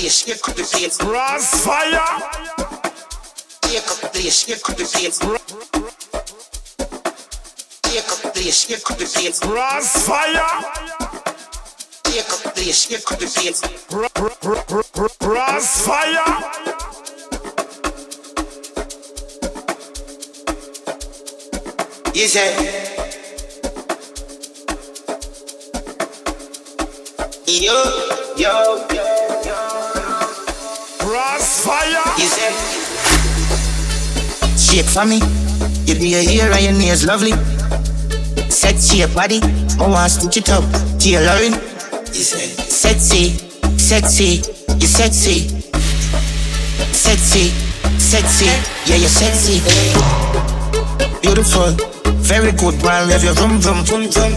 place, shake up the place. Crossfire. Shake up the place, shake up the place. Shake up the place, shake up the place. Crossfire. Shake up the place, shake up the place. Crossfire. You say, yo, yo, shake for me. You be a hero and your nails lovely. Sexy your body, I want to stitch it up. Tailoring, you say, sexy, sexy, you sexy, sexy, sexy, yeah you're sexy. Beautiful, very good, man. Rev your vroom vroom vroom vroom.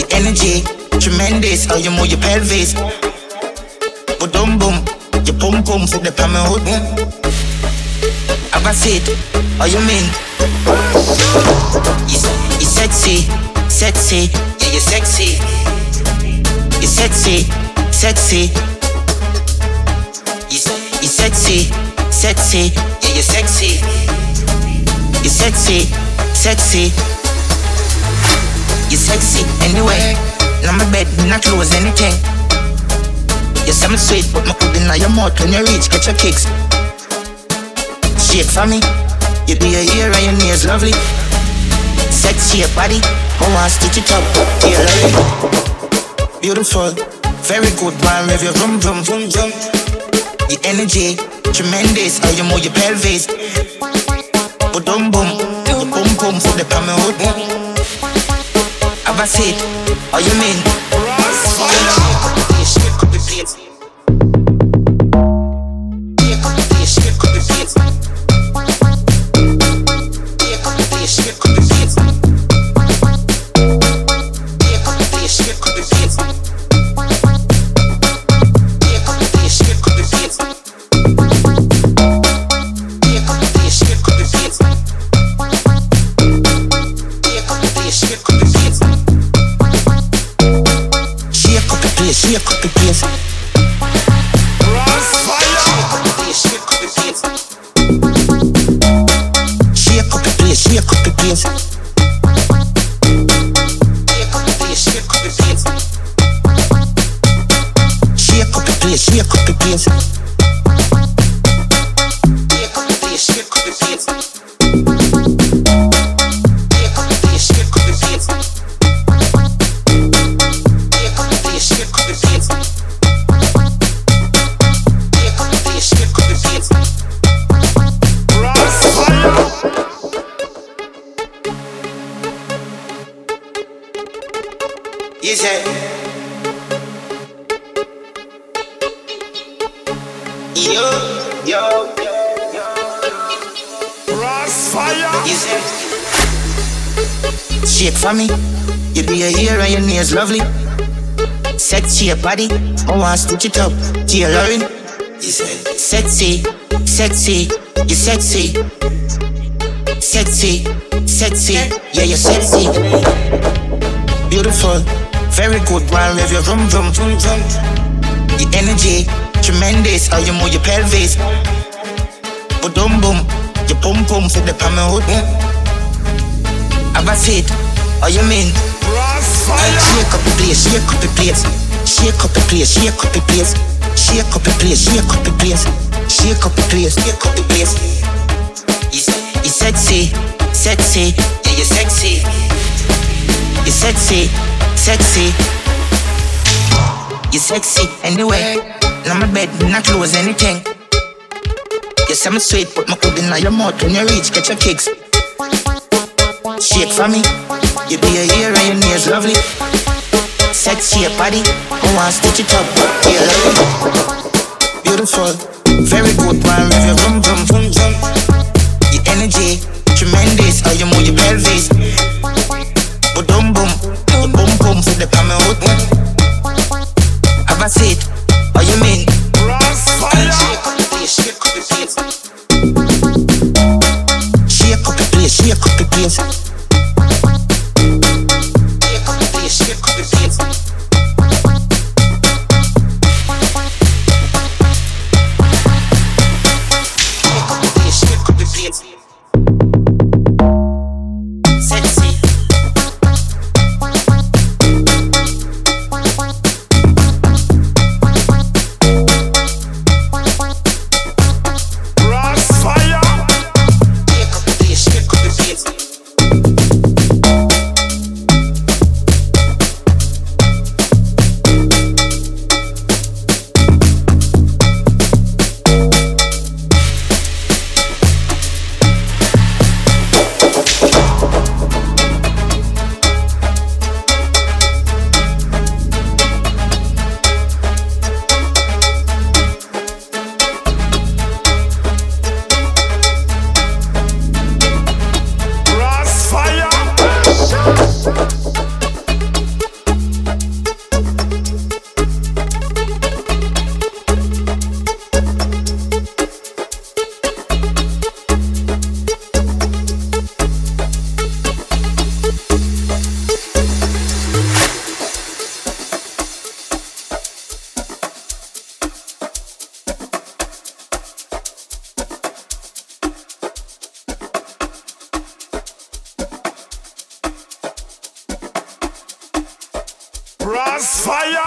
Your energy, tremendous. How you move your pelvis. But boom boom, your pum pum for the palm hood. Have a seat, how you mean? You, you sexy, sexy, yeah you sexy. You sexy, sexy. You, you sexy, sexy, yeah you sexy. You sexy, sexy. You sexy anyway. Now my bed, not close anything. You sound sweet, but my food in your mouth when you reach, get your kicks. Shake for me. You be a hero and your nails lovely. Sexy your body, I want stitch it up. Tailoring. Beautiful, very good man, rev your vroom vroom vroom vroom. Your energy, tremendous. How you move your pelvis. But boom boom, boom boom for the palm hood. Have a seat, how you mean? Up the place, shake up the place. Crossfire. Shake up the place, shake up the place. Yo, yo, yo, yo. Crossfire. you say, shake for me. You be a hero and your nails lovely. Sexy your body, I want to stitch it up. Tailoring, you say, sexy, sexy, you sexy, sexy, sexy, yeah you're sexy. Beautiful, very good, man. Rev your vroom vroom vroom vroom. Your energy, tremendous. How you move your pelvis. But boom boom, your pum pum for the palm hood. Have a seat, how you mean? Shake up the place, shake up the place. Shake up the place, shake up the place. Shake up the place, shake up the place. Shake up the place, shake up the place. You sexy, sexy, yeah you sexy. You sexy, sexy. You sexy anyway. Now my bed, not close anything. Say I'm sweet, but my food in your mouth when you reach, get your kicks. Shake for me. You be a hero and your nails lovely. Sexy your body, I want stitch it up. Tailoring. Beautiful, very good man. Rev your vroom vroom vroom vroom. Your energy, tremendous. How you move your pelvis. novios que piensan Crossfire.